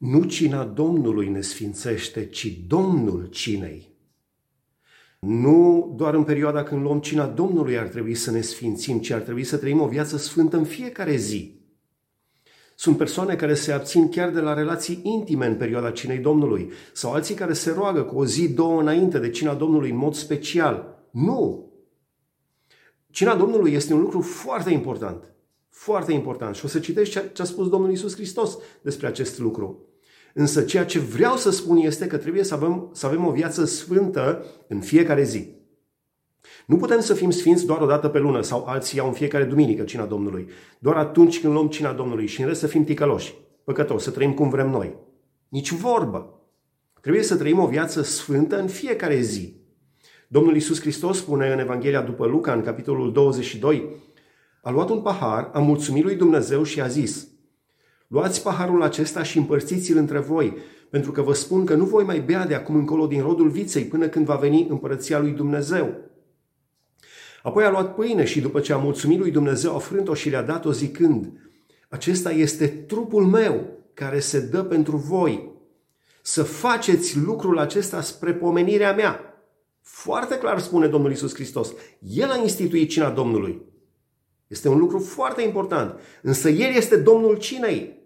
Nu cina Domnului ne sfințește, ci Domnul cinei. Nu doar în perioada când luăm cina Domnului ar trebui să ne sfințim, ci ar trebui să trăim o viață sfântă în fiecare zi. Sunt persoane care se abțin chiar de la relații intime în perioada cinei Domnului, sau alții care se roagă cu o zi, două înainte de cina Domnului în mod special. Nu! Cina Domnului este un lucru foarte important. Foarte important. Și o să citești ce a spus Domnul Isus Hristos despre acest lucru. Însă ceea ce vreau să spun este că trebuie să avem, să avem o viață sfântă în fiecare zi. Nu putem să fim sfinți doar o dată pe lună sau alții iau în fiecare duminică cina Domnului. Doar atunci când luăm cina Domnului și în rest să fim ticăloși, păcătoși, să trăim cum vrem noi. Nici vorbă. Trebuie să trăim o viață sfântă în fiecare zi. Domnul Iisus Hristos spune în Evanghelia după Luca, în capitolul 22, a luat un pahar, a mulțumit lui Dumnezeu și a zis, Luați paharul acesta și împărțiți-l între voi, pentru că vă spun că nu voi mai bea de acum încolo din rodul viței până când va veni împărăția lui Dumnezeu. Apoi a luat pâine și după ce a mulțumit lui Dumnezeu a frânt-o și le-a dat-o zicând, acesta este trupul meu care se dă pentru voi. Să faceți lucrul acesta spre pomenirea mea. Foarte clar spune Domnul Isus Hristos. El a instituit cina Domnului. Este un lucru foarte important. Însă El este Domnul cinei.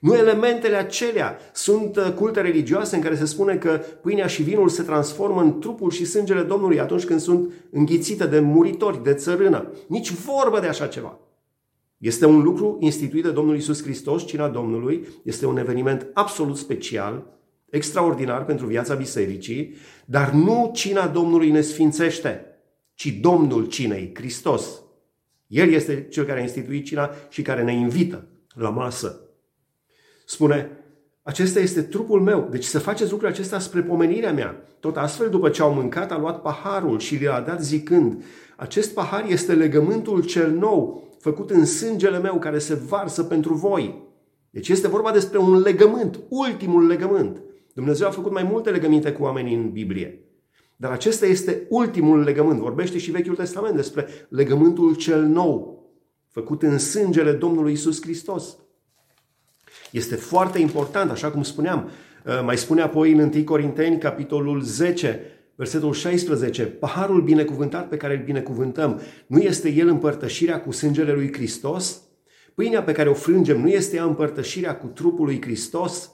Nu elementele acelea sunt uh, culte religioase în care se spune că pâinea și vinul se transformă în trupul și sângele Domnului atunci când sunt înghițite de muritori, de țărână. Nici vorbă de așa ceva. Este un lucru instituit de Domnul Isus Hristos, cina Domnului. Este un eveniment absolut special, extraordinar pentru viața bisericii, dar nu cina Domnului ne sfințește, ci Domnul cinei, Hristos. El este cel care a instituit cina și care ne invită la masă. Spune, acesta este trupul meu, deci să faceți lucrul acesta spre pomenirea mea. Tot astfel, după ce au mâncat, a luat paharul și le-a dat zicând, acest pahar este legământul cel nou, făcut în sângele meu, care se varsă pentru voi. Deci este vorba despre un legământ, ultimul legământ. Dumnezeu a făcut mai multe legăminte cu oamenii în Biblie. Dar acesta este ultimul legământ. Vorbește și Vechiul Testament despre legământul cel nou, făcut în sângele Domnului Isus Hristos. Este foarte important, așa cum spuneam, uh, mai spune apoi în 1 Corinteni, capitolul 10, versetul 16, paharul binecuvântat pe care îl binecuvântăm, nu este el împărtășirea cu sângele lui Hristos? Pâinea pe care o frângem, nu este ea împărtășirea cu trupul lui Hristos?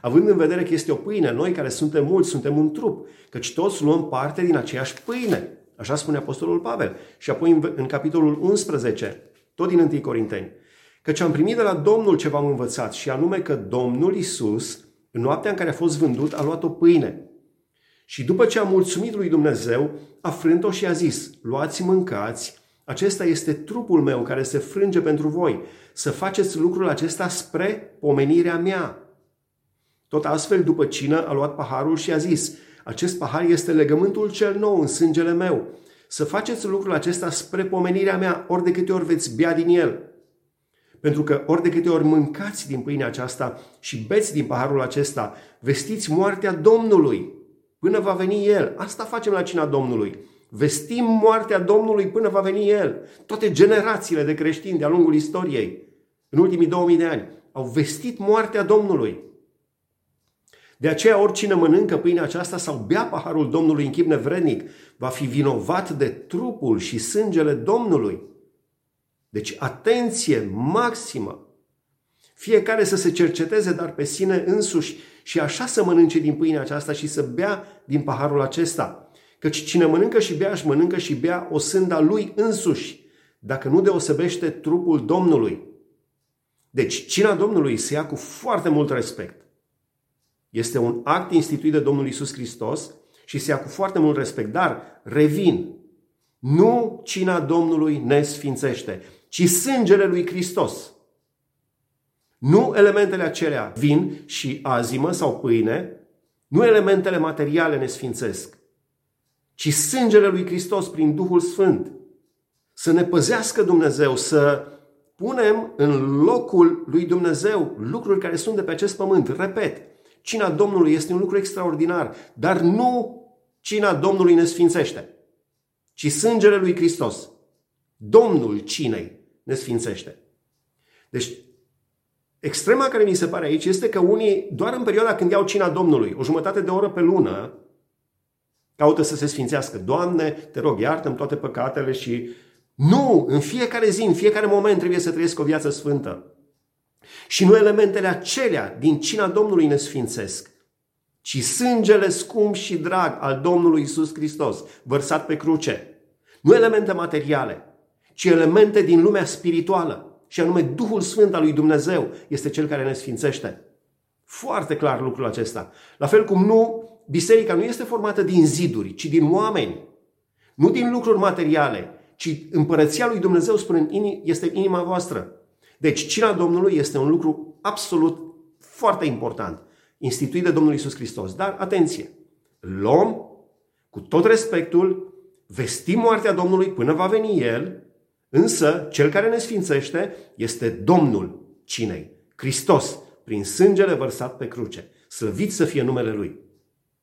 Având în vedere că este o pâine, noi care suntem mulți, suntem un trup, căci toți luăm parte din aceeași pâine. Așa spune Apostolul Pavel. Și apoi în, în capitolul 11, tot din 1 Corinteni, Căci am primit de la Domnul ce v-am învățat și anume că Domnul Isus, în noaptea în care a fost vândut, a luat o pâine. Și după ce a mulțumit lui Dumnezeu, a frânt-o și a zis, luați mâncați, acesta este trupul meu care se frânge pentru voi. Să faceți lucrul acesta spre pomenirea mea. Tot astfel, după cină, a luat paharul și a zis, acest pahar este legământul cel nou în sângele meu. Să faceți lucrul acesta spre pomenirea mea, ori de câte ori veți bea din el. Pentru că ori de câte ori mâncați din pâinea aceasta și beți din paharul acesta, vestiți moartea Domnului până va veni El. Asta facem la cina Domnului. Vestim moartea Domnului până va veni El. Toate generațiile de creștini de-a lungul istoriei, în ultimii 2000 de ani, au vestit moartea Domnului. De aceea oricine mănâncă pâinea aceasta sau bea paharul Domnului în chip nevrednic, va fi vinovat de trupul și sângele Domnului. Deci atenție maximă! Fiecare să se cerceteze, dar pe sine însuși și așa să mănânce din pâinea aceasta și să bea din paharul acesta. Căci cine mănâncă și bea, își mănâncă și bea o sânda lui însuși, dacă nu deosebește trupul Domnului. Deci, cina Domnului se ia cu foarte mult respect. Este un act instituit de Domnul Isus Hristos și se ia cu foarte mult respect. Dar, revin, nu cina Domnului ne sfințește ci sângele lui Hristos. Nu elementele acelea, vin și azimă sau pâine, nu elementele materiale ne sfințesc, ci sângele lui Hristos prin Duhul Sfânt. Să ne păzească Dumnezeu, să punem în locul lui Dumnezeu lucruri care sunt de pe acest pământ. Repet, cina Domnului este un lucru extraordinar, dar nu cina Domnului ne sfințește, ci sângele lui Hristos. Domnul cinei ne sfințește. Deci, Extrema care mi se pare aici este că unii, doar în perioada când iau cina Domnului, o jumătate de oră pe lună, caută să se sfințească. Doamne, te rog, iartă toate păcatele și... Nu! În fiecare zi, în fiecare moment trebuie să trăiesc o viață sfântă. Și nu elementele acelea din cina Domnului ne sfințesc, ci sângele scump și drag al Domnului Isus Hristos, vărsat pe cruce. Nu elemente materiale, ci elemente din lumea spirituală, și anume Duhul Sfânt al lui Dumnezeu este cel care ne sfințește. Foarte clar lucrul acesta. La fel cum nu, biserica nu este formată din ziduri, ci din oameni. Nu din lucruri materiale, ci împărăția lui Dumnezeu, spune, este inima voastră. Deci, cina Domnului este un lucru absolut foarte important, instituit de Domnul Isus Hristos. Dar, atenție, luăm cu tot respectul, vestim moartea Domnului până va veni El, însă cel care ne sfințește este Domnul cinei, Hristos, prin sângele vărsat pe cruce. Slăvit să fie numele Lui.